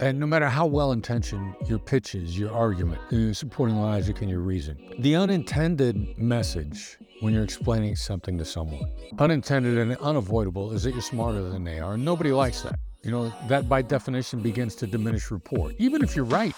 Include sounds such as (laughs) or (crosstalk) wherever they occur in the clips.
And no matter how well intentioned your pitch is, your argument, your supporting logic, and your reason, the unintended message when you're explaining something to someone, unintended and unavoidable, is that you're smarter than they are. And nobody likes that. You know, that by definition begins to diminish rapport, even if you're right.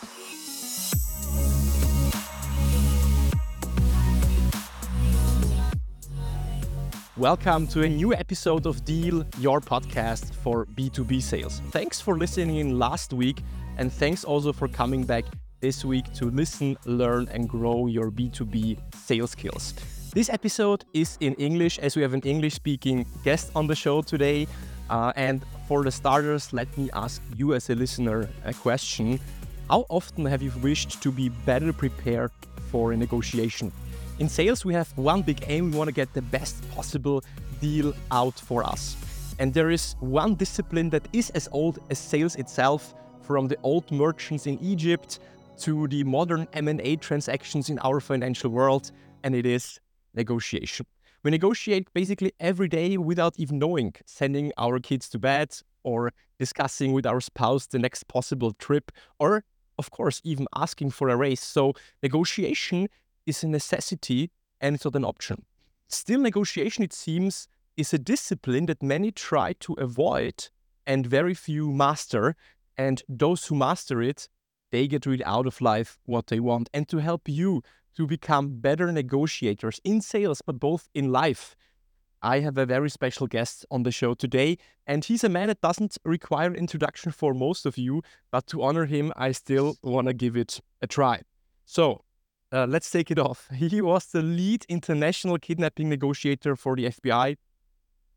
Welcome to a new episode of Deal, your podcast for B2B sales. Thanks for listening in last week, and thanks also for coming back this week to listen, learn, and grow your B2B sales skills. This episode is in English as we have an English speaking guest on the show today. Uh, and for the starters, let me ask you as a listener a question. How often have you wished to be better prepared for a negotiation? In sales, we have one big aim we want to get the best possible deal out for us. And there is one discipline that is as old as sales itself, from the old merchants in Egypt to the modern M&A transactions in our financial world, and it is negotiation. We negotiate basically every day without even knowing, sending our kids to bed or discussing with our spouse the next possible trip or of course even asking for a raise. So negotiation is a necessity and it's not an option. Still, negotiation, it seems, is a discipline that many try to avoid and very few master. And those who master it, they get really out of life what they want. And to help you to become better negotiators in sales, but both in life, I have a very special guest on the show today. And he's a man that doesn't require introduction for most of you, but to honor him, I still want to give it a try. So, uh, let's take it off. (laughs) He was the lead international kidnapping negotiator for the FBI.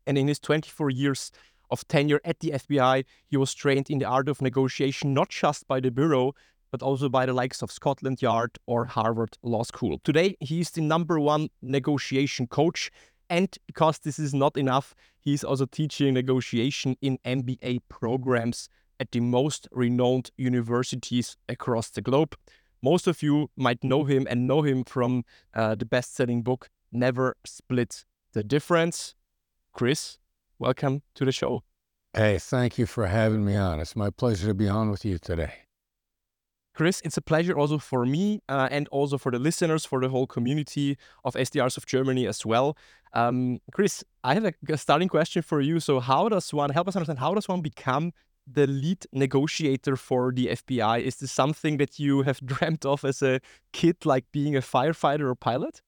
And in his 24 years of tenure at the FBI, he was trained in the art of negotiation, not just by the Bureau, but also by the likes of Scotland Yard or Harvard Law School. Today, he is the number one negotiation coach. And because this is not enough, he's also teaching negotiation in MBA programs at the most renowned universities across the globe. Most of you might know him and know him from uh, the best selling book, Never Split the Difference. Chris, welcome to the show. Hey, thank you for having me on. It's my pleasure to be on with you today. Chris, it's a pleasure also for me uh, and also for the listeners, for the whole community of SDRs of Germany as well. Um, Chris, I have a, a starting question for you. So, how does one help us understand how does one become the lead negotiator for the FBI? Is this something that you have (laughs) dreamt of as a kid, like being a firefighter or pilot?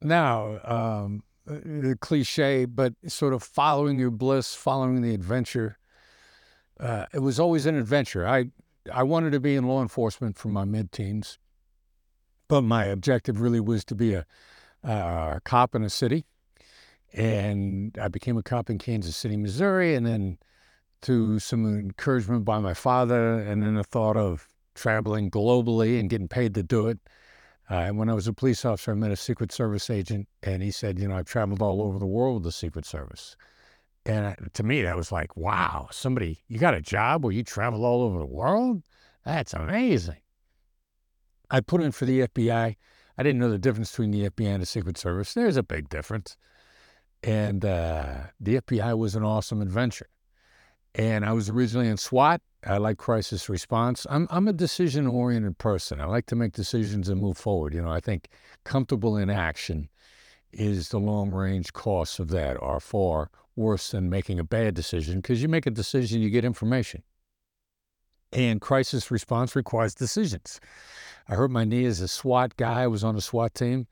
Now, um, uh, cliche, but sort of following your bliss, following the adventure. Uh, it was always an adventure. I I wanted to be in law enforcement from my mid-teens, but my objective really was to be a, a cop in a city, and I became a cop in Kansas City, Missouri, and then to some encouragement by my father, and then the thought of traveling globally and getting paid to do it. Uh, and when I was a police officer, I met a Secret Service agent, and he said, "You know, I've traveled all over the world with the Secret Service." And I, to me, that was like, "Wow, somebody, you got a job where you travel all over the world? That's amazing." I put in for the FBI. I didn't know the difference between the FBI and the Secret Service. There's a big difference. And uh, the FBI was an awesome adventure. And I was originally in SWAT. I like crisis response. I'm I'm a decision oriented person. I like to make decisions and move forward. You know, I think comfortable in action is the long range costs of that are far worse than making a bad decision because you make a decision, you get information. And crisis response requires decisions. I hurt my knee as a SWAT guy. I was on a SWAT team.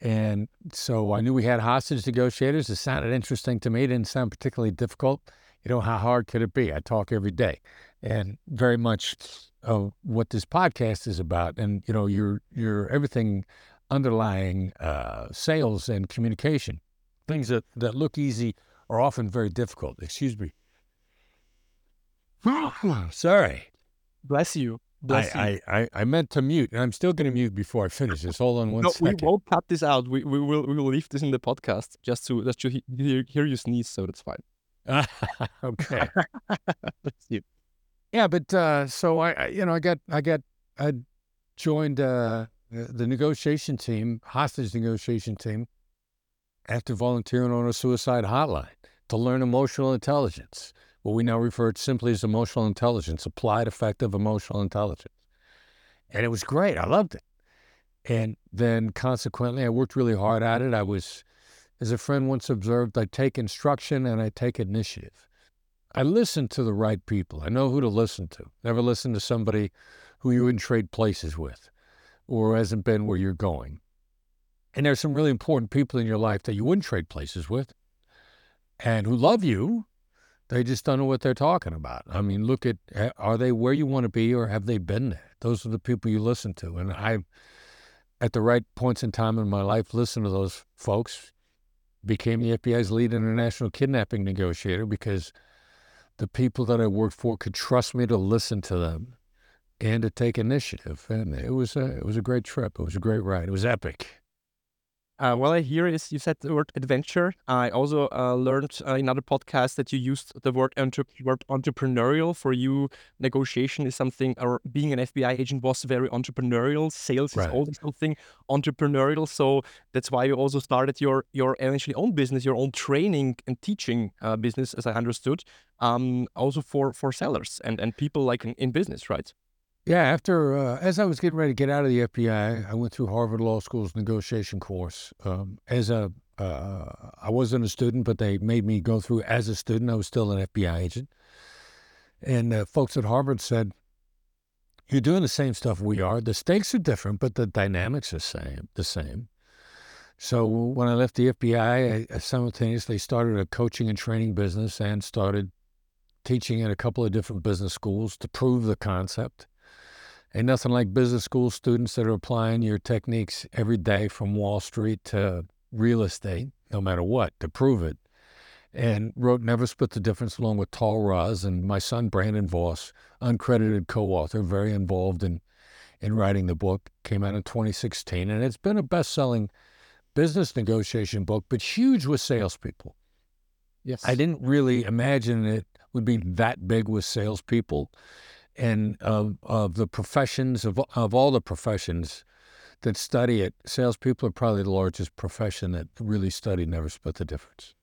And so I knew we had hostage negotiators. It sounded interesting to me. It didn't sound particularly difficult you know, how hard could it be? I talk every day, and very much of what this podcast is about. And you know, your your everything underlying uh, sales and communication, things that that look easy are often very difficult. Excuse me. (sighs) Sorry. Bless you. Bless I, you. I, I, I, meant to mute, and I'm still going to mute before I finish this. Hold on one no, second. we won't cut this out. We, we will we will leave this in the podcast just to just to hear, hear you sneeze, so that's fine. (laughs) okay. (laughs) yeah, but uh, so I, I, you know, I got, I got, I joined uh, the negotiation team, hostage negotiation team, after volunteering on a suicide hotline to learn emotional intelligence. what we now refer to simply as emotional intelligence, applied effective emotional intelligence. And it was great. I loved it. And then consequently, I worked really hard at it. I was, as a friend once observed, I take instruction and I take initiative. I listen to the right people. I know who to listen to. Never listen to somebody who you wouldn't trade places with or hasn't been where you're going. And there's some really important people in your life that you wouldn't trade places with and who love you. They just don't know what they're talking about. I mean, look at are they where you want to be or have they been there? Those are the people you listen to. And I, at the right points in time in my life, listen to those folks, became the FBI's lead international kidnapping negotiator because the people that I worked for could trust me to listen to them and to take initiative. And it was a, it was a great trip. It was a great ride. It was epic. Uh, what I hear is you said the word adventure. I also uh, learned uh, in other podcasts that you used the word, entre- word entrepreneurial. For you, negotiation is something, or being an FBI agent was very entrepreneurial. Sales right. is also something entrepreneurial. So that's why you also started your your eventually own business, your own training and teaching uh, business, as I understood. Um, also for for sellers and and people like in, in business, right? Yeah, after uh, as I was getting ready to get out of the FBI, I went through Harvard Law School's negotiation course. Um, as a, uh, I wasn't a student, but they made me go through as a student. I was still an FBI agent, and uh, folks at Harvard said, "You're doing the same stuff we are. The stakes are different, but the dynamics are same. The same." So when I left the FBI, I simultaneously started a coaching and training business and started teaching at a couple of different business schools to prove the concept Ain't nothing like business school students that are applying your techniques every day from Wall Street to real estate, no matter what, to prove it. And wrote Never Split the Difference along with Tahl Raz and my son Brandon Voss, uncredited co-author, very involved in in writing the book. Came out in 2016, and it's been a best-selling business negotiation book, but huge with salespeople. Yes, I didn't really imagine it would be that big with salespeople and of, of the professions of, of all the professions that study it, salespeople are probably the largest profession that really study never split the difference.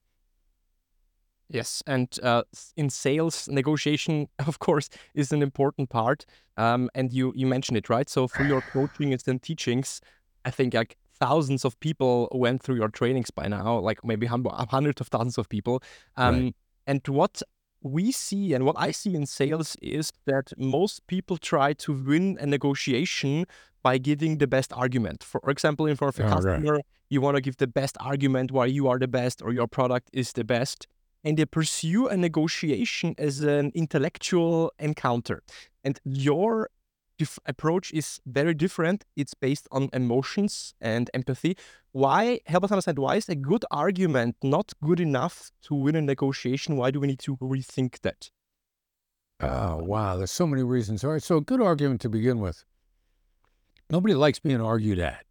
Yes, and uh, in sales, negotiation, (laughs) of course, is an important part. Um, and you you mentioned it, right? So through your coaching and teachings, I think like thousands of people went through your trainings by now, like maybe hundreds of thousands of people. Um, right. And what we see and what I see in sales is that most people try to win a negotiation by giving the best argument. For example, in front of a oh, customer, right. you want to give the best argument why you are the best or your product is the best. And they pursue a negotiation as an intellectual encounter. And your approach is very different. It's based on emotions and empathy. Why, help us understand, why is a good argument not good enough to win a negotiation? Why do we need to rethink that? Oh, wow. There's so many reasons. All right. So, a good argument to begin with. Nobody likes being argued at.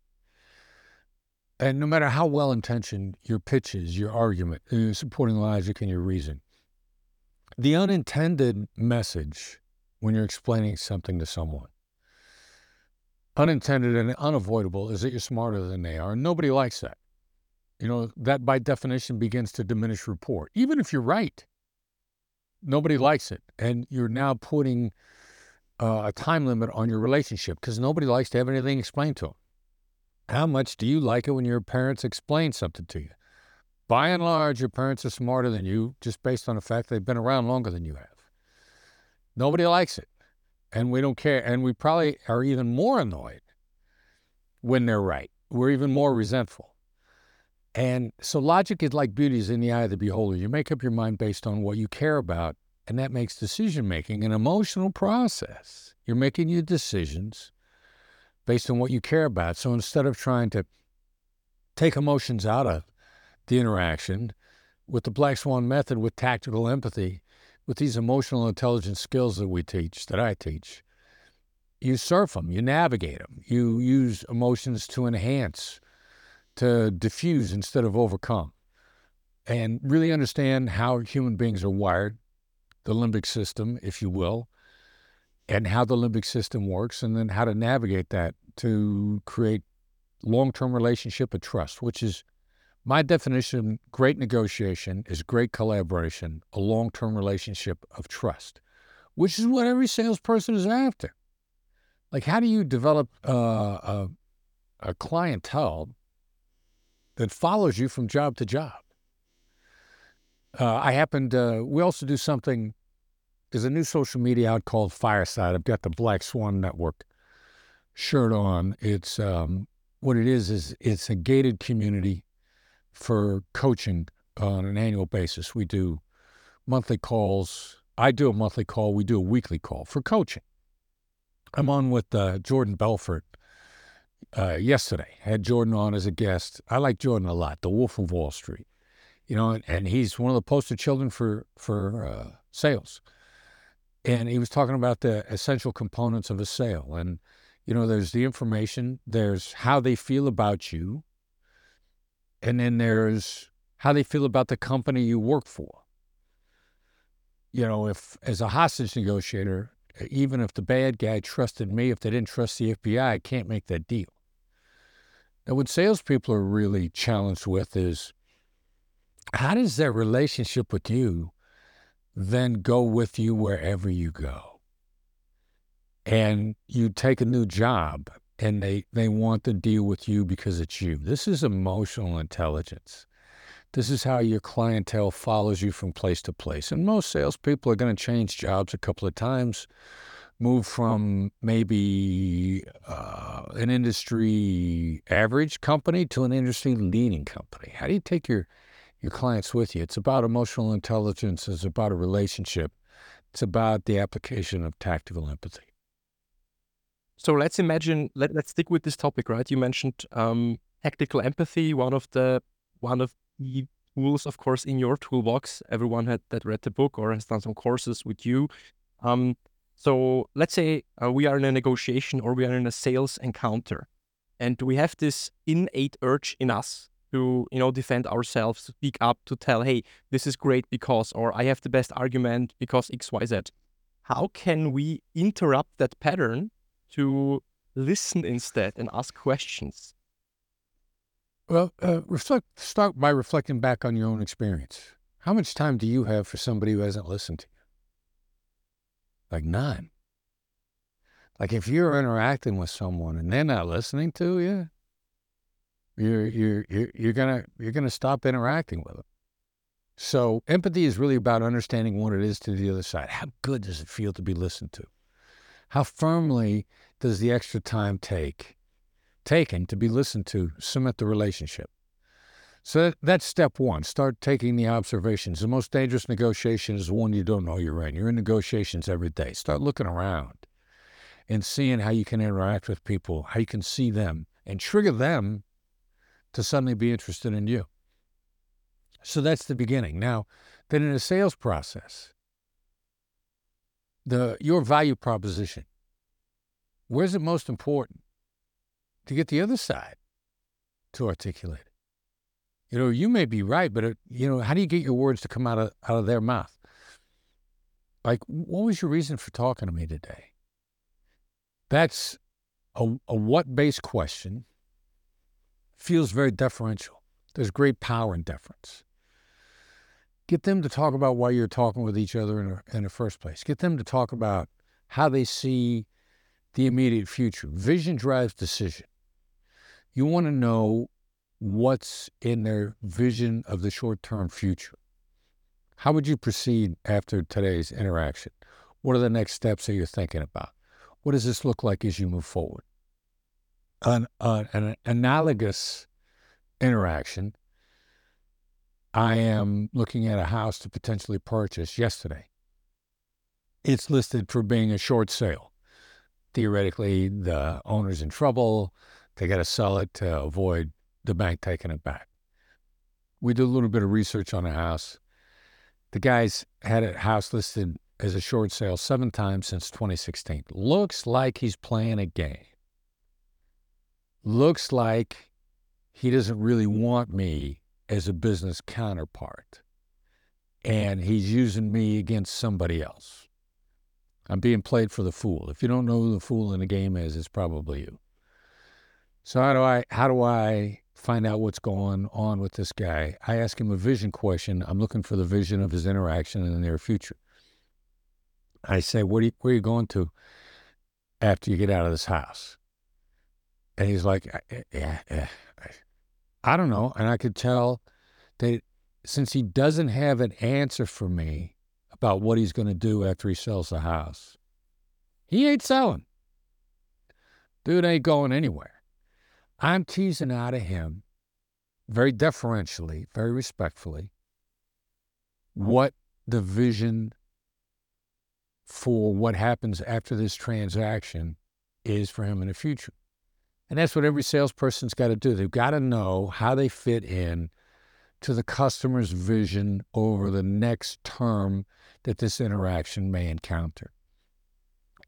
And no matter how well intentioned your pitch is, your argument, your uh, supporting logic and your reason, the unintended message when you're explaining something to someone unintended and unavoidable is that you're smarter than they are. And nobody likes that. You know, that by definition begins to diminish rapport. Even if you're right, nobody likes it. And you're now putting uh, a time limit on your relationship because nobody likes to have anything explained to them. How much do you like it when your parents explain something to you? By and large, your parents are smarter than you just based on the fact they've been around longer than you have. Nobody likes it and we don't care. And we probably are even more annoyed when they're right. We're even more resentful. And so logic is like beauty is in the eye of the beholder. You make up your mind based on what you care about, and that makes decision making an emotional process. You're making your decisions based on what you care about. So instead of trying to take emotions out of the interaction with the Black Swan method with tactical empathy, with these emotional intelligence skills that we teach, that I teach, you surf them, you navigate them, you use emotions to enhance, to diffuse instead of overcome, and really understand how human beings are wired, the limbic system, if you will, and how the limbic system works, and then how to navigate that to create long term relationship of trust, which is My definition great negotiation is great collaboration, a long term relationship of trust, which is what every salesperson is after. Like, how do you develop uh, a, a clientele that follows you from job to job? Uh, I happened, uh, we also do something, there's a new social media out called Fireside. I've got the Black Swan Network shirt on. It's um, what it is, is it's a gated community for coaching on an annual basis. We do monthly calls. I do a monthly call. We do a weekly call for coaching. I'm on with uh, Jordan Belfort uh, yesterday. Had Jordan on as a guest. I like Jordan a lot, the Wolf of Wall Street. You know, and, and he's one of the poster children for for uh, sales. And he was talking about the essential components of a sale. And, you know, there's the information, there's how they feel about you, and then there's how they feel about the company you work for. You know, if as a hostage negotiator, even if the bad guy trusted me, if they didn't trust the FBI, I can't make that deal. Now, what salespeople are really challenged with is how does that relationship with you then go with you wherever you go? And you take a new job and they, they want to deal with you because it's you. This is emotional intelligence. This is how your clientele follows you from place to place. And most salespeople are going to change jobs a couple of times, move from maybe uh, an industry average company to an industry leading company. How do you take your your clients with you? It's about emotional intelligence. It's about a relationship. It's about the application of tactical empathy. So let's imagine. Let, let's stick with this topic, right? You mentioned um, tactical empathy, one of the one of the tools, of course, in your toolbox. Everyone had that read the book or has done some courses with you. Um, so let's say uh, we are in a negotiation or we are in a sales encounter, and we have this innate urge in us to, you know, defend ourselves, speak up, to tell, "Hey, this is great because," or "I have the best argument because X Y Z. How can we interrupt that pattern to listen instead and ask questions? Well, uh, reflect. Start by reflecting back on your own experience. How much time do you have for somebody who hasn't listened to you? Like none. Like if you're interacting with someone and they're not listening to you, you're you're you're, you're gonna you're gonna stop interacting with them. So empathy is really about understanding what it is to the other side. How good does it feel to be listened to? How firmly does the extra time take taken to be listened to cement the relationship. So that's step one. Start taking the observations. The most dangerous negotiation is the one you don't know you're in. You're in negotiations every day. Start looking around and seeing how you can interact with people, how you can see them and trigger them to suddenly be interested in you. So that's the beginning. Now, then in a sales process, the your value proposition, where's it most important? to get the other side to articulate it. You know, you may be right, but it, you know, how do you get your words to come out of out of their mouth? Like, what was your reason for talking to me today? That's a, a what based question. Feels very deferential. There's great power in deference. Get them to talk about why you're talking with each other in, a, in the first place. Get them to talk about how they see the immediate future. Vision drives decision. You want to know what's in their vision of the short term future. How would you proceed after today's interaction? What are the next steps that you're thinking about? What does this look like as you move forward? An, uh, an analogous interaction. I am looking at a house to potentially purchase yesterday. It's listed for being a short sale. Theoretically, the owner's in trouble. They got to sell it to avoid the bank taking it back. We did a little bit of research on the house. The guy's had a house listed as a short sale seven times since 2016. Looks like he's playing a game. Looks like he doesn't really want me as a business counterpart. Mm-hmm. And he's using me against somebody else. I'm being played for the fool. If you don't know who the fool in the game is, it's probably you. So how do I how do I find out what's going on with this guy, I ask him a vision question. I'm looking for the vision of his interaction in the near future. I say, "What are you, where are you going to after you get out of this house?" And he's like, "Yeah, yeah, eh. I don't know." And I could tell that since he doesn't have an answer for me about what he's going to do after he sells the house, he ain't selling. Dude ain't going anywhere. I'm teasing out of him very deferentially, very respectfully, what the vision for what happens after this transaction is for him in the future. And that's what every salesperson's got to do. They've got to know how they fit in to the customer's vision over the next term that this interaction may encounter.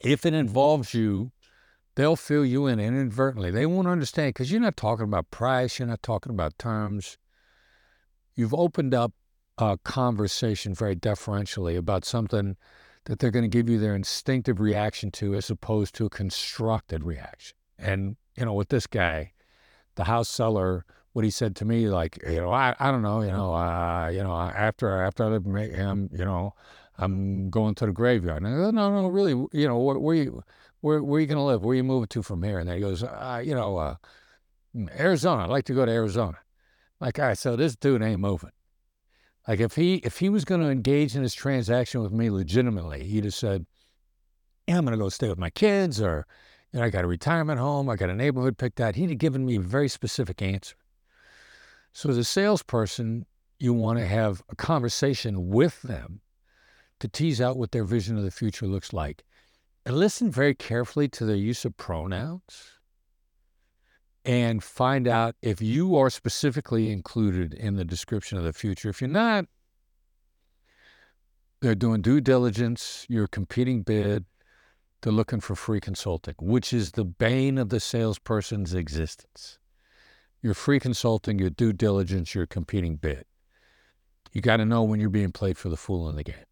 If it involves you, they'll fill you in inadvertently. They won't understand because you're not talking about price, you're not talking about terms. You've opened up a conversation very deferentially about something that they're going to give you their instinctive reaction to as opposed to a constructed reaction. And, you know, with this guy, the house seller, what he said to me, like, you know, I, I don't know, you know, uh, you know, after after I live him, you know, I'm going to the graveyard. And I go, no, no, really, you know, where, where you where where are you going to live? Where are you moving to from here? And then he goes, uh, you know, uh, Arizona. I'd like to go to Arizona. Like, all right, so this dude ain't moving. Like if he if he was going to engage in this transaction with me legitimately, he'd have said, "Yeah, I'm going to go stay with my kids," or, "You know, I got a retirement home, I got a neighborhood picked out." He'd given me a very specific answer. So as a salesperson, you want to have a conversation with them to tease out what their vision of the future looks like, and listen very carefully to their use of pronouns and find out if you are specifically included in the description of the future. If you're not, they're doing due diligence, you're competing bid, they're looking for free consulting, which is the bane of the salesperson's existence. You're free consulting, your due diligence, your competing bid. You got to know when you're being played for the fool in the game.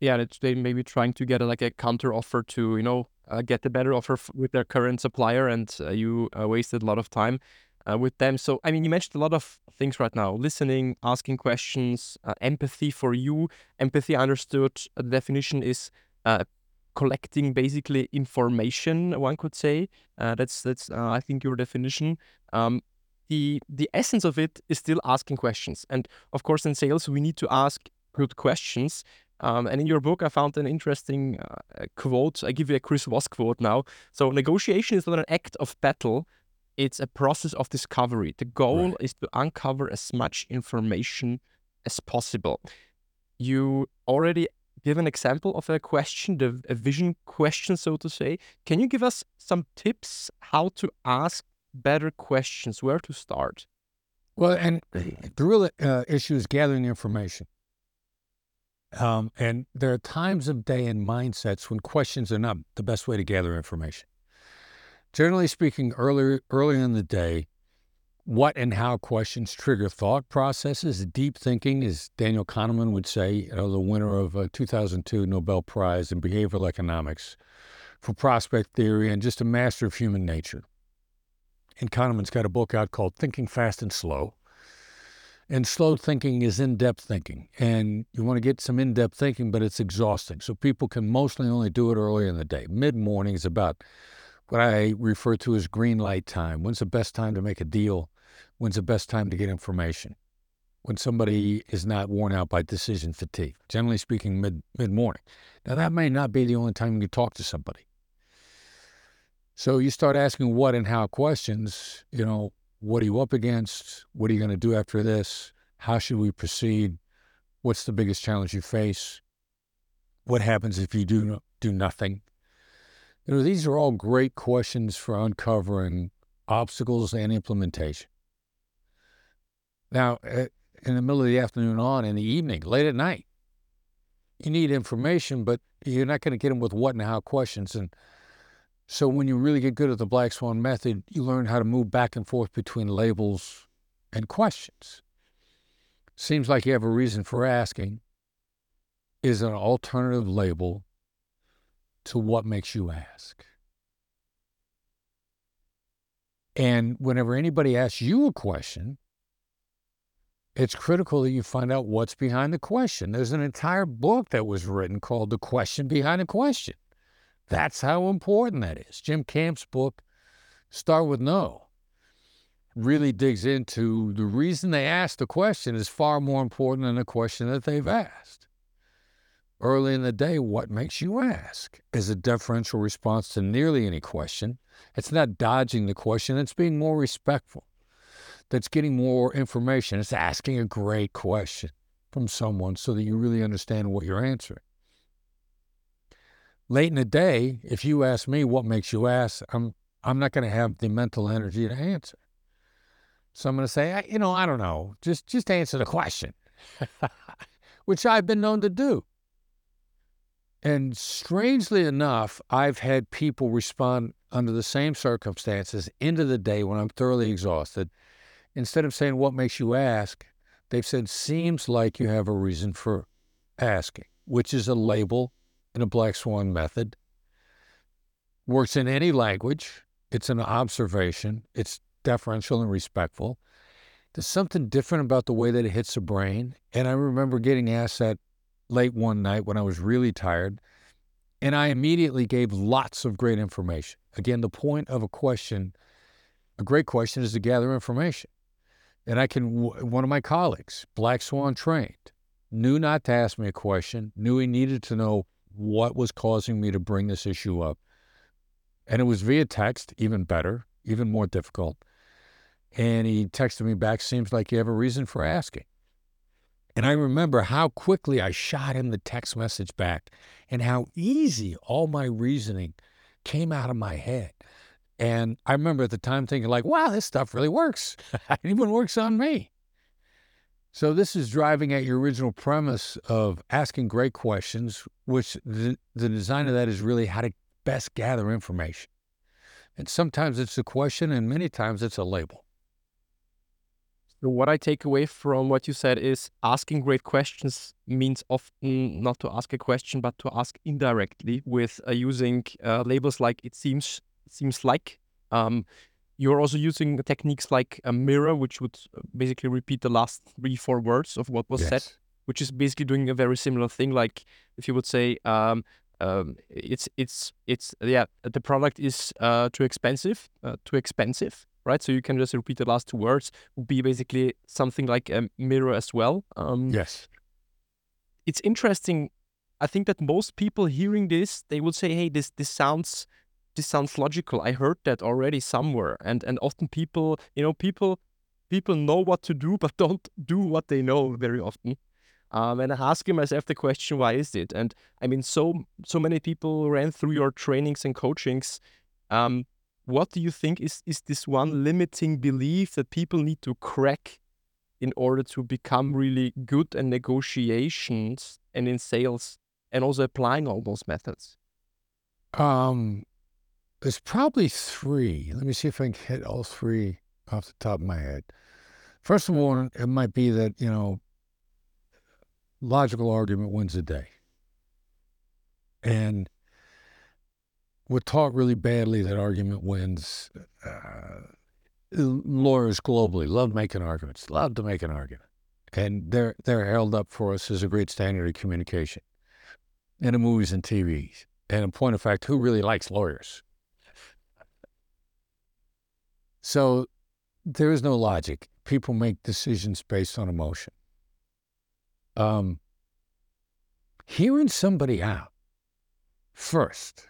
Yeah, it's they maybe trying to get a, like a counter offer to you know uh, get a better offer f- with their current supplier, and uh, you uh, wasted a lot of time uh, with them. So, I mean, you mentioned a lot of things right now: listening, asking questions, uh, empathy for you. Empathy, understood. Uh, the definition is collecting basically information. One could say that's that's I think your definition. Um, the the essence of it is still asking questions, and of course, in sales, we need to ask good questions um, and in your book, I found an interesting uh, quote. I give you a Chris Voss quote now. So, negotiation is not an act of battle, it's a process of discovery. The goal right. is to uncover as much information as possible. You already give an example of a question, the, a vision question, so to say. Can you give us some tips how to ask better questions, where to start? Well, and (clears throat) the real uh, issue is gathering information. Um, and there are times of day and mindsets when questions are not the best way to gather information. Generally speaking, earlier early in the day, what and how questions trigger thought processes. Deep thinking, as Daniel Kahneman would say, you know, the winner of a 2002 Nobel Prize in behavioral economics for prospect theory and just a master of human nature. And Kahneman's got a book out called Thinking Fast and Slow. And slow thinking is in depth thinking. And you want to get some in depth thinking, but it's exhausting. So people can mostly only do it early in the day. Mid morning is about what I refer to as green light time. When's the best time to make a deal? When's the best time to get information? When somebody is not worn out by decision fatigue. Generally speaking, mid mid morning. Now that may not be the only time you can talk to somebody. So you start asking what and how questions, you know, what are you up against? What are you going to do after this? How should we proceed? What's the biggest challenge you face? What happens if you do do nothing? You know, these are all great questions for uncovering obstacles and implementation. Now, eh, in the middle of the afternoon on, in the evening, late at night, you need information, but you're not going to get them with what and how questions. And so when you really get good at the Black Swan method, you learn how to move back and forth between labels and questions. Seems like you have a reason for asking. Is an alternative label to what makes you ask. And whenever anybody asks you a question, it's critical that you find out what's behind the question. There's an entire book that was written called The Question Behind the Question. That's how important that is. Jim Camp's book, Start with No, really digs into the reason they asked the question is far more important than the question that they've asked. Early in the day, what makes you ask is a deferential response to nearly any question. It's not dodging the question, it's being more respectful that's getting more information. It's asking a great question from someone so that you really understand what you're answering. Late in the day, if you ask me what makes you ask, I'm I'm not going to have the mental energy to answer. So I'm going to say, you know, I don't know. Just just answer the question, (laughs) which I've been known to do. And strangely enough, I've had people respond under the same circumstances into the day when I'm thoroughly exhausted instead of saying, What makes you ask? they've said, Seems like you have a reason for asking, which is a label in a black swan method. Works in any language. It's an observation. It's deferential and respectful. There's something different about the way that it hits the brain. And I remember getting asked that late one night when I was really tired. And I immediately gave lots of great information. Again, the point of a question, a great question, is to gather information. And I can, one of my colleagues, Black Swan trained, knew not to ask me a question, knew he needed to know what was causing me to bring this issue up. And it was via text, even better, even more difficult. And he texted me back, seems like you have a reason for asking. And I remember how quickly I shot him the text message back and how easy all my reasoning came out of my head. And I remember at the time thinking, like, wow, this stuff really works. (laughs) it even works on me. So this is driving at your original premise of asking great questions, which the, the design of that is really how to best gather information. And sometimes it's a question, and many times it's a label. So what I take away from what you said is asking great questions means often not to ask a question, but to ask indirectly with uh, using uh, labels like it seems seems like. Um, you're also using techniques like a mirror, which would uh, basically repeat the last three, four words of what was yes. said, which is basically doing a very similar thing. Like if you would say, um, um, it's it's it's yeah, the product is uh, too expensive, uh, too expensive, right? So you can just repeat the last two words. Would be basically something like a mirror as well. Um, yes, it's interesting. I think that most people hearing this, they would say, "Hey, this this sounds this sounds logical. I heard that already somewhere. And and often people, you know, people people know what to do (laughs) but don't do what they know very often. Um, and I ask myself the question, why is it? And I mean, so so many people ran through your trainings and coachings. Um, what do you think is is this one limiting belief that people need to crack in order to become really good in negotiations and in sales, and also applying all those methods? Um, there's probably three. Let me see if I can hit all three off the top of my head. First of all, it might be that, you know, logical argument wins the day. And we're taught really badly that argument wins. Uh, lawyers globally love making arguments, love to make an argument. And they're, they're held up for us as a great standard of communication in the movies and TVs. And in point of fact, who really likes lawyers? So there is no logic. People make decisions based on emotion. Um, hearing somebody out first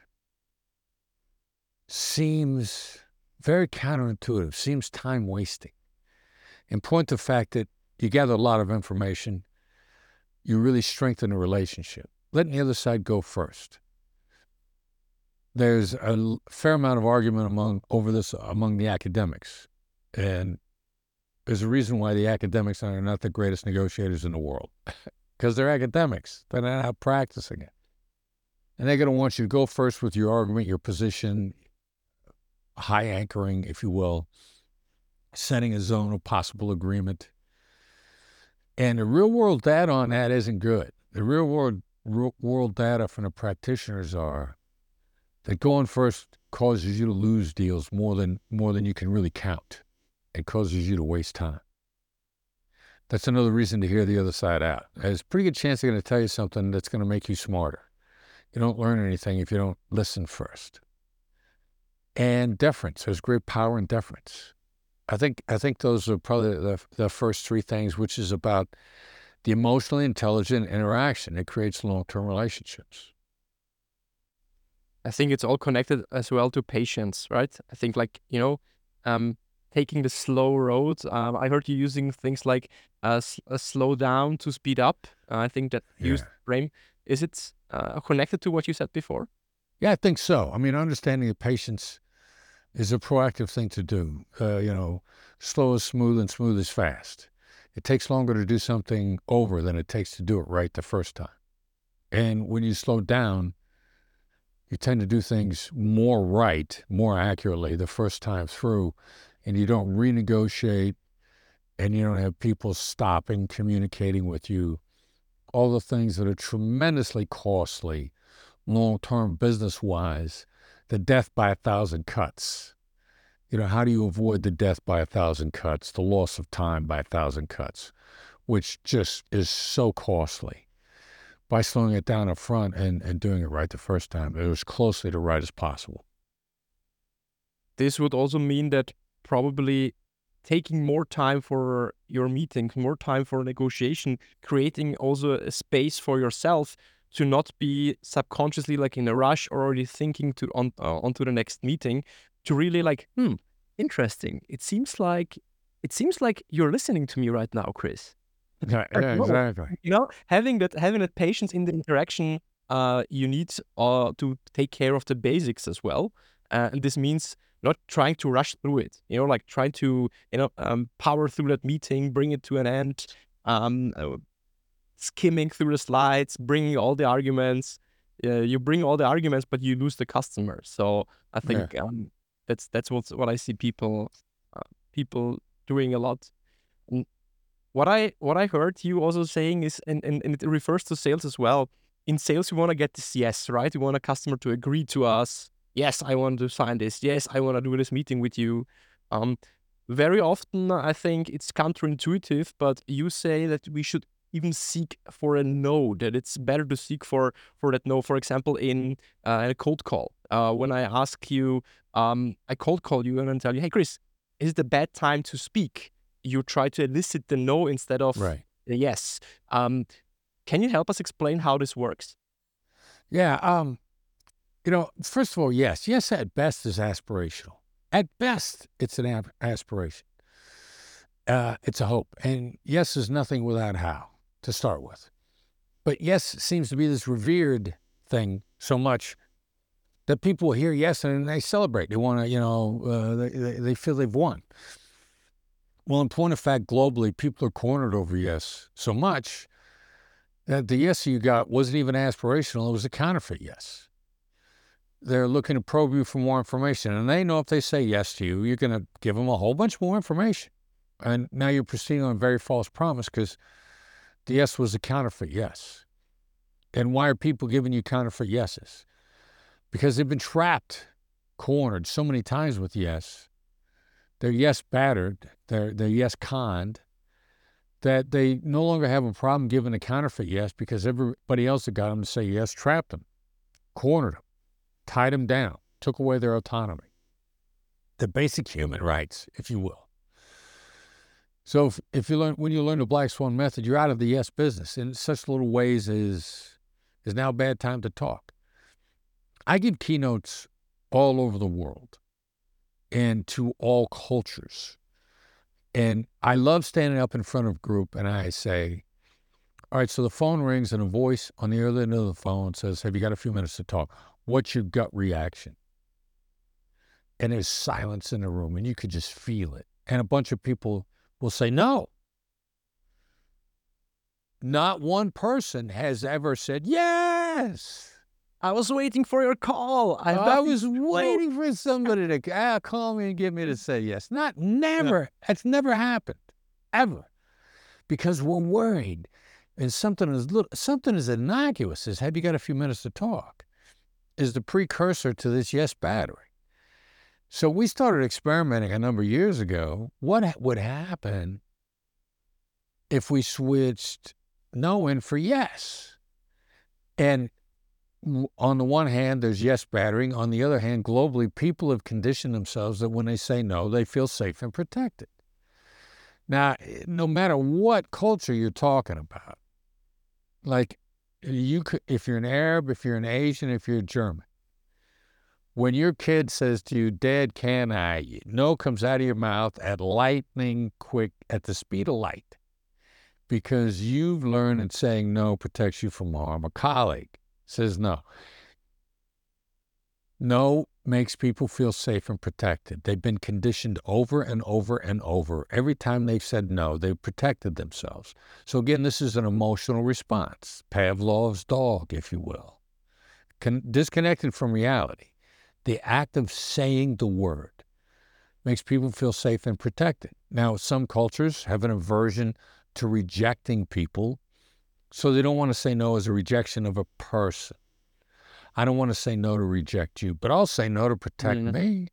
seems very counterintuitive, seems time wasting. In point of fact that you gather a lot of information, you really strengthen a relationship. Letting the other side go first there's a fair amount of argument among over this among the academics, and there's a reason why the academics are not the greatest negotiators in the world, (laughs) because they're academics. They're not out practicing it, and they're going to want you to go first with your argument, your position, high anchoring, if you will, setting a zone of possible agreement. And the real world data on that isn't good. The real world real world data from the practitioners are that going first causes you to lose deals more than more than you can really count. It causes you to waste time. That's another reason to hear the other side out. There's a pretty good chance they're going to tell you something that's going to make you smarter. You don't learn anything if you don't listen first. And deference. There's great power in deference. I think I think those are probably the, the first three things, which is about the emotionally intelligent interaction. It creates long-term relationships. I think it's all connected as well to patience, right? I think like you know, um, taking the slow road. Um, I heard you using things like uh, slow down to speed up. Uh, I think that yeah. used frame. Is it uh, connected to what you said before? Yeah, I think so. I mean, understanding the patience is a proactive thing to do. Uh, you know, slow is smooth and smooth is fast. It takes longer to do something over than it takes to do it right the first time. And when you slow down, you tend to do things more right, more accurately the first time through, and you don't renegotiate and you don't have people stopping, communicating with you. All the things that are tremendously costly long term business wise the death by a thousand cuts. You know, how do you avoid the death by a thousand cuts, the loss of time by a thousand cuts, which just is so costly? By slowing it down up front and, and doing it right the first time, it as closely to right as possible. This would also mean that probably taking more time for your meetings, more time for negotiation, creating also a space for yourself to not be subconsciously like in a rush or already thinking to on uh, onto the next meeting to really like hmm interesting it seems like it seems like you're listening to me right now chris (laughs) yeah, yeah exactly you know having that having that patience in the interaction uh you need uh to take care of the basics as well uh, and this means not trying to rush through it you know like trying to you know um, power through that meeting bring it to an end um, uh, skimming through the slides, bringing all the arguments. Uh, you bring all the arguments, but you lose the customer. So I think yeah. um, that's that's what what I see people uh, people doing a lot. What I what I heard you also saying is, and, and, and it refers to sales as well. In sales, we want to get this yes, right? We want a customer to agree to us. Yes, I want to sign this. Yes, I want to do this meeting with you. Um, very often, I think it's counterintuitive, but you say that we should even seek for a no that it's better to seek for for that no for example in uh, a cold call uh, when i ask you um, i cold call you and I tell you hey chris is it a bad time to speak you try to elicit the no instead of right. the yes um, can you help us explain how this works yeah um, you know first of all yes yes at best is aspirational at best it's an aspiration uh, it's a hope and yes is nothing without how to start with. But yes seems to be this revered thing so much that people hear yes and they celebrate. They want to, you know, uh, they, they feel they've won. Well, in point of fact, globally, people are cornered over yes so much that the yes you got wasn't even aspirational, it was a counterfeit yes. They're looking to probe you for more information, and they know if they say yes to you, you're going to give them a whole bunch more information. And now you're proceeding on a very false promise because the yes was a counterfeit yes. And why are people giving you counterfeit yeses? Because they've been trapped, cornered so many times with yes. They're yes battered, they're, they're yes conned, that they no longer have a problem giving a counterfeit yes because everybody else that got them to say yes trapped them, cornered them, tied them down, took away their autonomy, the basic human rights, if you will. So if, if you learn when you learn the black swan method, you're out of the yes business. In such little ways is is now a bad time to talk. I give keynotes all over the world and to all cultures. And I love standing up in front of group and I say, All right, so the phone rings and a voice on the other end of the phone says, Have you got a few minutes to talk? What's your gut reaction? And there's silence in the room and you could just feel it. And a bunch of people will say no. Not one person has ever said, yes. I was waiting for your call. I, I was waiting for somebody to ah, call me and get me to say yes. Not never. It's never happened, ever, because we're worried. And something as little, something as innocuous as "Have you got a few minutes to talk?" is the precursor to this yes battery. So we started experimenting a number of years ago. What would happen if we switched no in for yes? And on the one hand, there's yes battering. On the other hand, globally, people have conditioned themselves that when they say no, they feel safe and protected. Now, eh, no matter what culture you're talking about, like you could, if you're an Arab, if you're an Asian, if you're a German, when your kid says to you, Dad, can I? No comes out of your mouth at lightning quick, at the speed of light, because you've learned that saying no protects you from harm. A colleague says no. No makes people feel safe and protected. They've been conditioned over and over and over. Every time they've said no, they've protected themselves. So, again, this is an emotional response, Pavlov's dog, if you will, Con- disconnected from reality. The act of saying the word makes people feel safe and protected. Now, some cultures have an aversion to rejecting people, so they don't want to say no as a rejection of a person. I don't want to say no to reject you, but I'll say no to protect Mhm. me.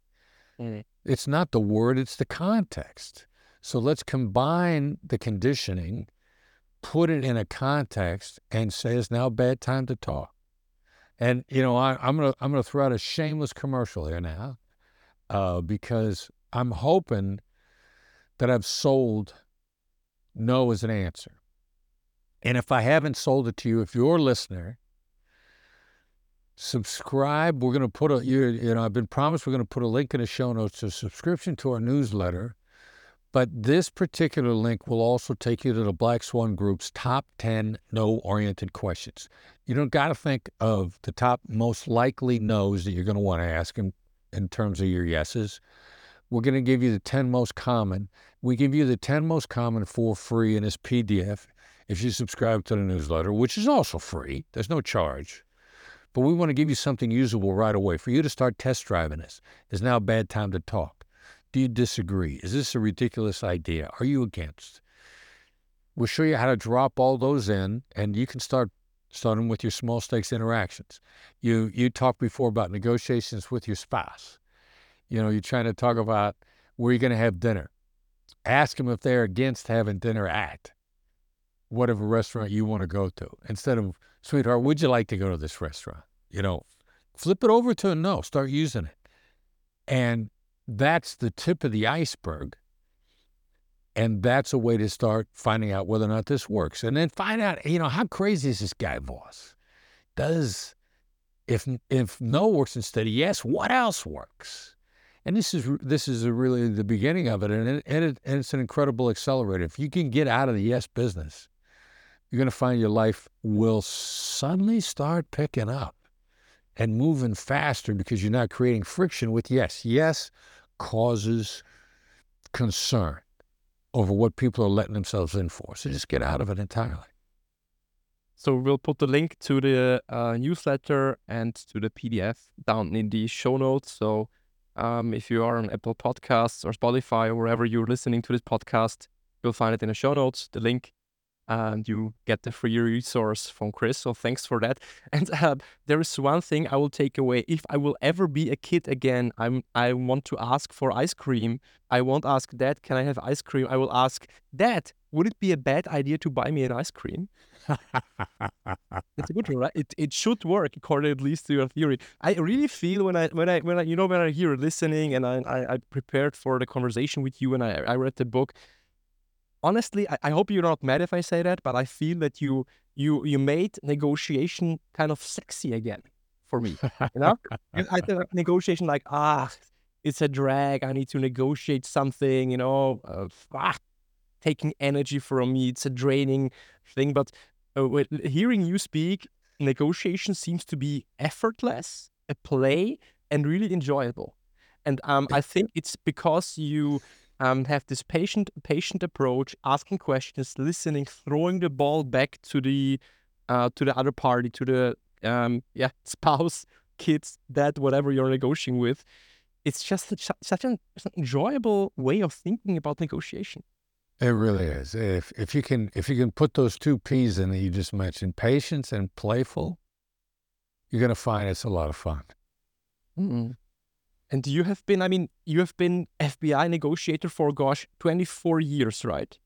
Mm. It's not the word, it's the context. So let's combine the conditioning, put it in a context, and say it's now a bad time to talk. And you know, I, I'm gonna I'm gonna throw out a shameless commercial here now, uh, because I'm hoping that I've sold no as an answer. And if I haven't sold it to you, if you're a listener, subscribe. We're going to put a, you, you know, I've been promised we're going to put a link in the show notes to subscription to our newsletter. But this particular link will also take you to the Black Swan Group's top 10 no oriented questions. You don't got to think of the top most likely no's that you're going to want to ask in, in terms of your yeses. We're going to give you the 10 most common. We give you the 10 most common for free in this PDF if you subscribe to the newsletter, which is also free. There's no charge. But we want to give you something usable right away for you to start test driving this. Is now a bad time to talk? Do you disagree? Is this a ridiculous idea? Are you against? We'll show you how to drop all those in, and you can start starting with your small stakes interactions. You you talked before about negotiations with your spouse. You know, you're trying to talk about where you're going to have dinner. Ask them if they're against having dinner at whatever restaurant you want to go to. Instead of, sweetheart, would you like to go to this restaurant? You know, flip it over to a no, start using it. And that's the tip of the iceberg. And that's a way to start finding out whether or not this works. And then find out, you know, how crazy is this guy, boss? Does, if, if no works instead of yes, what else works? And this is this is really the beginning of it, and it, and, it, and it's an incredible accelerator. If you can get out of the yes business, you're going to find your life will suddenly start picking up and moving faster because you're not creating friction with yes. Yes causes concern over what people are letting themselves in for. So just get out of it entirely. So we'll put the link to the uh, newsletter and to the PDF down in the show notes. So um, if you are on Apple Podcasts or Spotify or wherever you're listening to this podcast, you'll find it in the show notes, the link, and you get the free resource from Chris. So thanks for that. (laughs) And uh, there is one thing I will take away. If I will ever be a kid again, I'm I want to ask for ice cream. I won't ask Dad, can I have ice cream? I will ask Dad, would it be a bad idea to buy me an ice cream? That's a good one, right? It, it should work according at least to your theory. I really feel when I when I when I you know when I hear listening and I I, I prepared for the conversation with you and I I read the book. Honestly, I, I hope you're not mad if I say that, but I feel that you you you made negotiation kind of sexy again for me. You know, I think negotiation like ah, it's a drag. I need to negotiate something. You know, uh, ah, taking energy from me. It's a draining thing. But uh, with, hearing you speak, negotiation seems to be effortless, a play, and really enjoyable. And um, I think it's because you um, have this patient patient approach, asking questions, listening, throwing the ball back to the uh, to the other party, to the um, yeah (laughs) spouse, kids, dad, whatever you're negotiating with. It's just such, such an enjoyable way of thinking about negotiation. It really is. If if you can if you can put those two P's in that you just mentioned, patience and playful, you're going to find it's a lot of fun. Mm-mm. And you have been, I mean, you have been FBI negotiator for, gosh, 24 years, right?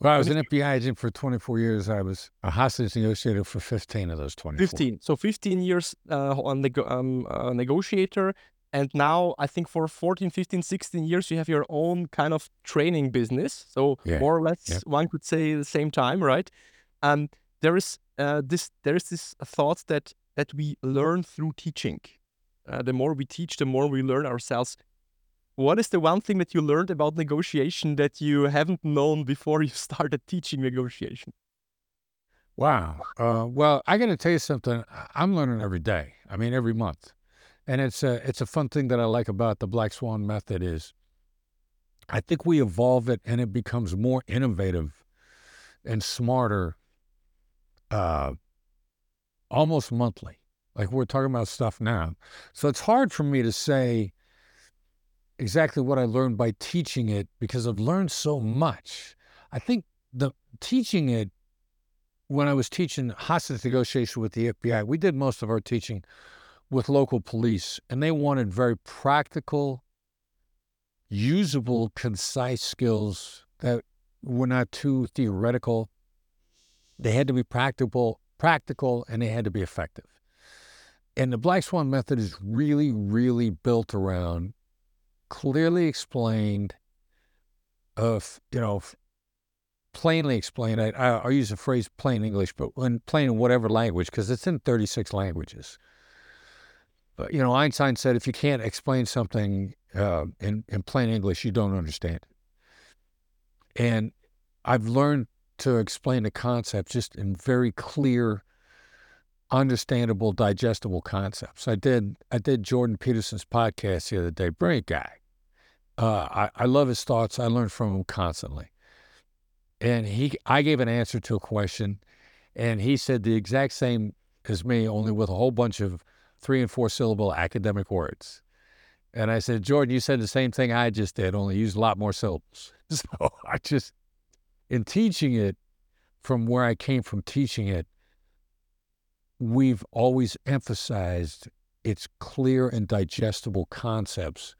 Well, I was an FBI agent for 24 years. I was a hostage negotiator for 15 of those 24. 15. So 15 years uh, on the um, uh, negotiator. And now I think for 14, 15, 16 years, you have your own kind of training business. So Yeah. more or less, Yeah. one could say the same time, right? Um, there is uh, this, there is this thought that that we learn through teaching. Uh, the more we teach, the more we learn ourselves. What is the one thing that you learned about negotiation that you haven't known before (laughs) you started teaching negotiation? Wow. Uh, well, I got to tell you something. I'm learning every day. I mean, every month, and it's a it's a fun thing that I like about the Black Swan method is, I think we evolve it and it becomes more innovative, and smarter. Uh, almost monthly, like we're talking about stuff now. So it's hard for me to say exactly what I learned by teaching it because I've learned so much. I think the teaching it when I was teaching hostage negotiation with the FBI, we did most of our teaching with local police, and they wanted very practical, usable, concise skills that were not too theoretical. They had to be practical, practical, and they had to be effective. And the Black Swan method is really, really built around clearly explained, of you know, plainly explained. I, I, use the phrase plain English, but when plain in whatever language, because it's in 36 languages. But, you know, Einstein said if you can't explain something uh, in, in plain English, you don't understand. And I've learned to explain the concept just in very clear, understandable, digestible concepts. I did I did Jordan Peterson's podcast the other day. Brilliant guy. Uh, I, I love his thoughts. I learn from him constantly and he I gave an answer to a question, and he said the exact same as me, only with a whole bunch of three and four syllable academic words. And I said, Jordan, you said the same thing I just did, only used a lot more syllables. (laughs) So I just, in teaching it, from where I came from teaching it, we've always emphasized its clear and digestible concepts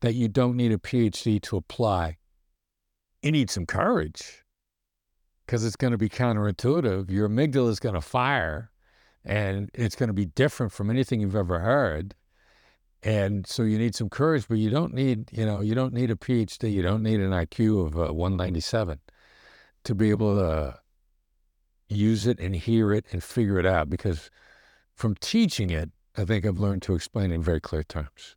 that you don't need a PhD to apply you need some courage because it's going to be counterintuitive. Your amygdala is going to fire and it's going to be different from anything you've ever heard. And so you need some courage, but you don't need, you know, you don't need a PhD. You don't need an IQ of uh, 197 to be able to use it and hear it and figure it out. Because from teaching it, I think I've learned to explain in very clear terms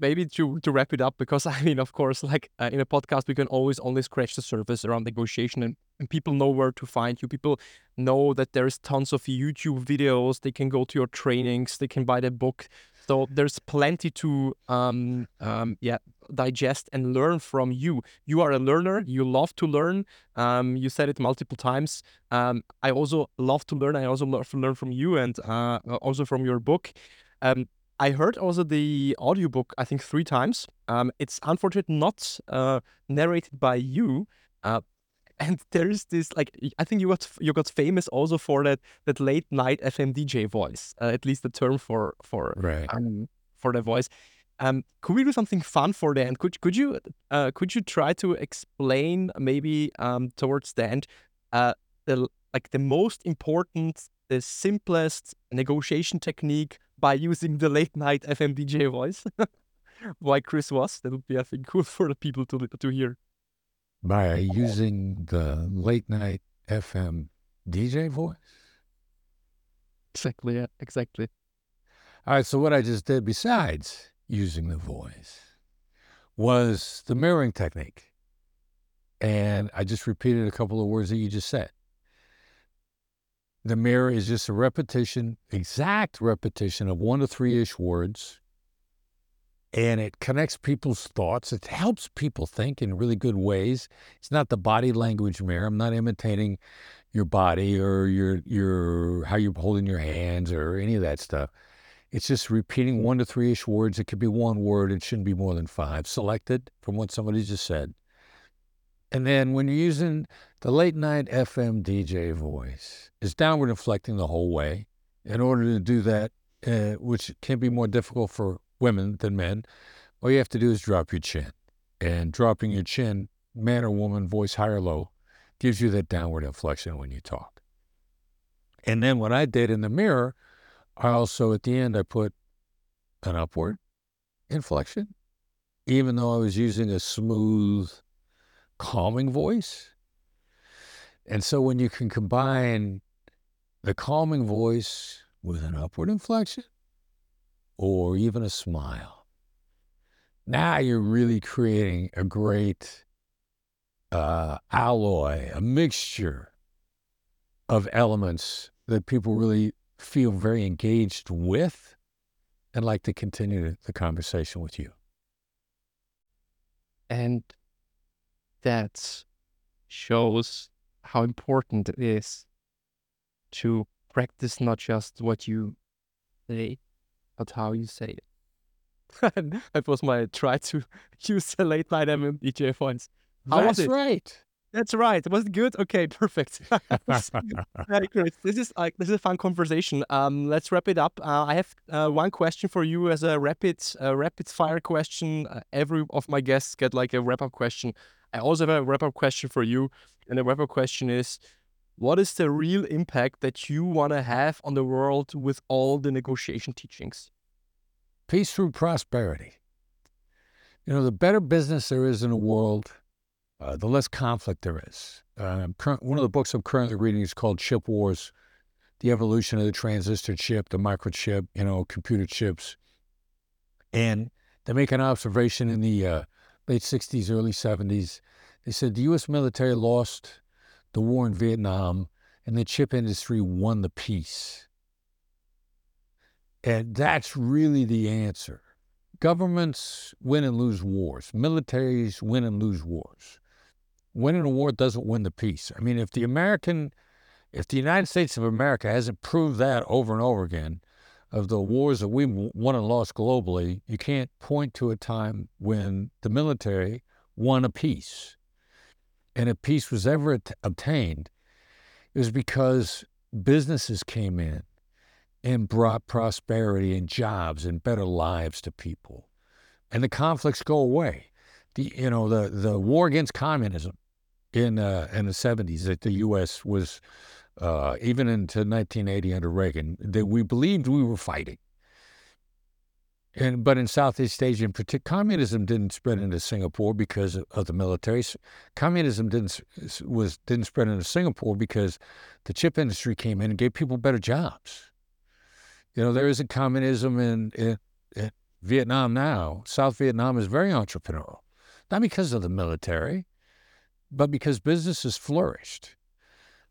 maybe to to wrap it up because (laughs) I mean, of course, like uh, in a podcast, we can always only scratch the surface around negotiation, and, and people know where to find you. People know that there's tons of YouTube videos. They can go to your trainings. They can buy the book. So there's plenty to um, um, yeah digest and learn from you. You are a learner. You love to learn. Um, you said it multiple times. Um, I also love to learn. I also love to learn from you and uh, also from your book. Um, I heard also the audiobook, I think, three times. Um, it's unfortunately not uh, narrated by you. Uh, (laughs) and there is this like I think you got you got famous also for that that late night FM DJ voice, uh, at least the term for for right. um, for the voice. Um, could we do something fun for the end? Could could you uh, could you try to explain maybe um, towards the end uh, the like the most important, the simplest negotiation technique by using the late night FM DJ voice? (laughs) Why Chris was? That would be I think cool (laughs) for the people to to hear. By using the late night FM DJ voice. Exactly. Yeah. Exactly. All right. So what I just did, besides using the voice, was the mirroring technique, and I just repeated a couple of words that you just said. The mirror is just a repetition, exact repetition of one to three ish words. And it connects people's thoughts. It helps people think in really good ways. It's not the body language mirror. I'm not imitating your body or your your how you're holding your hands or any of that stuff. It's just repeating one to three ish words. It could be one word. It shouldn't be more than five. Selected from what somebody just said. And then when you're using the late night FM DJ voice, it's downward inflecting the whole way. In order to do that uh, which can be more difficult for women than men, all you have to do is drop your chin. And dropping your chin, man or woman, voice high or low, gives you that downward inflection when you talk. And then what I did in the mirror, I also at the end I put an upward inflection, even though I was using a smooth, calming voice. And so when you can combine the calming voice with an upward inflection or even a smile, now you're really creating a great uh, alloy, a mixture of elements that people really feel very engaged with and like to continue the conversation with you. And that shows how important it is to practice not just what you say, but how you say it. (laughs) that was my try to (laughs) use the late night DJ points. How That's was it? right. That's right. Was it good? Okay, (laughs) perfect. Very great. This is like this is a fun conversation. Um, let's wrap it up. Uh, I have uh, one question for you as a rapid uh, rapid fire question. Uh, every of my guests get like a wrap up question. I also have a wrap up question for you, and the wrap up question is: What is the real impact that you want to have on the world with all the negotiation teachings? Peace through prosperity. You know, the better business there is in the world uh, the less conflict there is. Uh, one of the books I'm currently reading is called Chip Wars, the evolution of the transistor chip, the microchip, you know, computer chips. And they make an observation in the uh, late 60s, early 70s. They said the U.S. military lost the war in Vietnam and the chip industry won the peace. And that's really the answer. Governments win and lose wars. Militaries win and lose wars winning a war doesn't win the peace. I mean, if the American, if the United States of America hasn't proved that over and over again, of the wars that we've won and lost globally, you can't point to a time when the military won a peace. And if peace was ever obtained, it was because businesses came in and brought prosperity and jobs and better lives to people. And the conflicts go away. The, you know, the, the war against communism in uh, in the 70s that the U.S. was, uh, even into 1980 under Reagan, that we believed we were fighting. And but in Southeast Asia, in particular, communism didn't spread into Singapore because of the military. Communism didn't was didn't spread into Singapore because the chip industry came in and gave people better jobs. You know, there isn't communism in, in, in Vietnam now. South Vietnam is very entrepreneurial, not because of the military, but because businesses flourished.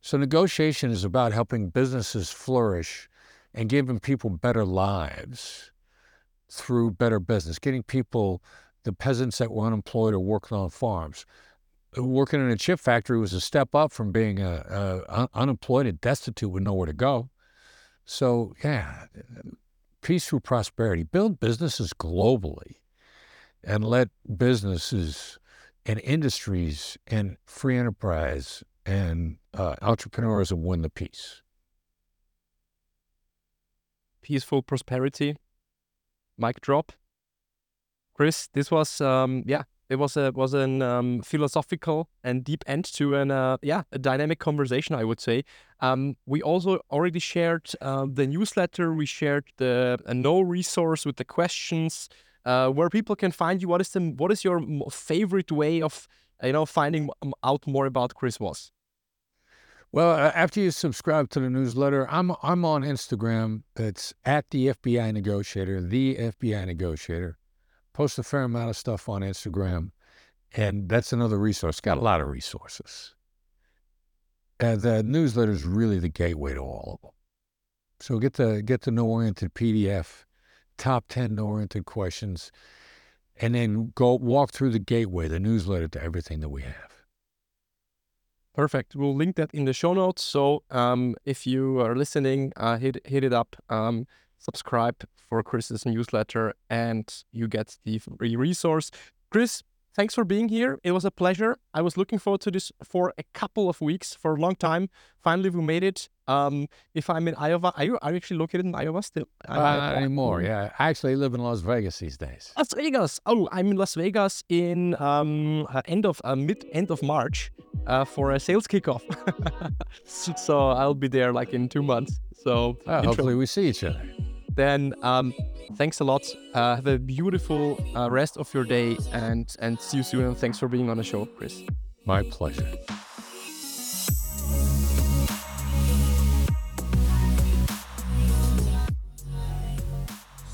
So negotiation is about helping businesses flourish and giving people better lives through better business, getting people, the peasants that were unemployed or working on farms. Working in a chip factory was a step up from being a, a unemployed and destitute with nowhere to go. So, yeah, peace through prosperity. Build businesses globally and let businesses and industries and free enterprise and uh, entrepreneurism win the peace. Peaceful prosperity. Mic drop. Chris, this was um, yeah, it was a was an um, philosophical and deep end to an uh, yeah a dynamic conversation. I would say. Um, we also already shared uh, the newsletter. We shared the a no resource with the questions uh, where people can find you. What is the what is your favorite way of you know finding out more about Chris Voss? Well, uh, after you subscribe to the newsletter, I'm I'm on Instagram. It's at the FBI Negotiator, the FBI Negotiator. Post a fair amount of stuff on Instagram, and that's another resource. Got a lot of resources. And the newsletter is really the gateway to all of them. So get the get the no oriented PDF top 10 no oriented questions, and then go walk through the gateway, the newsletter to everything that we have. Perfect. We'll link that in the show notes. So um, if you are listening, uh, hit hit it up. Um, subscribe for Chris's newsletter, and you get the free resource. Chris, thanks for being here. It was a pleasure. I was looking forward to this for a couple of weeks, for a long time. Finally, we made it. Um, if I'm in Iowa, are you, are you actually located in Iowa still? Uh, not anymore. Yeah, I actually live in Las Vegas these days. Las Vegas. Oh, I'm in Las Vegas in um, uh, end of uh, mid end of March uh, for a sales kickoff. (laughs) so I'll be there like in two months. So oh, hopefully we see each other. Then um, thanks a lot. Uh, have a beautiful uh, rest of your day, and and see you soon. And thanks for being on the show, Chris. My pleasure.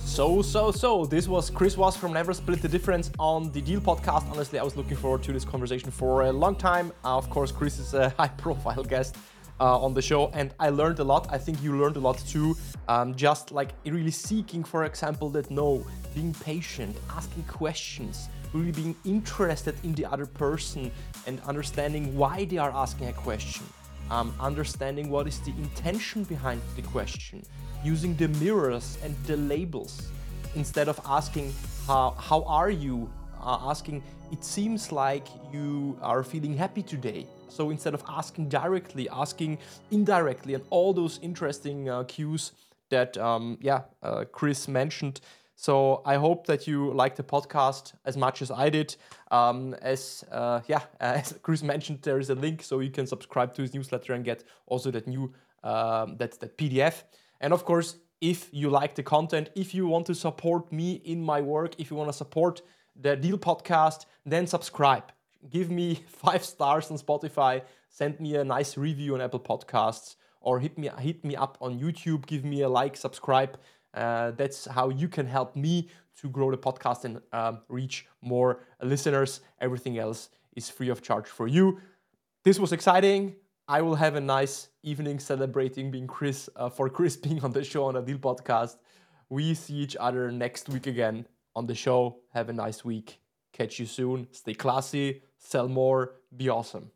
So, so, so, this was Chris Voss from Never Split the Difference on the Deal podcast. Honestly, I was looking forward to this conversation for a long time. Uh, of course, Chris is a (laughs) high profile guest uh, on the show, and I learned a lot. I think you learned a lot too. Um, just like really seeking, for example, that no, being patient, asking questions, really being interested in the other person, and understanding why they are asking a question. Um, understanding what is the intention behind the question, using the mirrors and the labels instead of asking how, how are you uh, asking it seems like you are feeling happy today so instead of asking directly asking indirectly and all those interesting uh, cues that um, yeah uh, chris mentioned so I hope that you like the podcast as much as I did. Um, as uh, yeah, (laughs) as Chris mentioned, there is a link so you can subscribe to his newsletter and get also that new um, that that PDF. And of course, if you like the content, if you want to support me in my work, if you want to support the Deal Podcast, then subscribe. Give me (laughs) five stars on Spotify. Send me a nice review on Apple Podcasts, or hit me hit me up on YouTube. Give me a like, subscribe. Uh, that's how you can help me to grow the podcast and um, reach more listeners. Everything else is free of charge for you. This was exciting. I will have a nice evening celebrating being Chris uh, for (laughs) Chris being on the show on a deal podcast. We see each other next week again on the show. Have a nice week. Catch you soon. Stay classy, sell more, be awesome.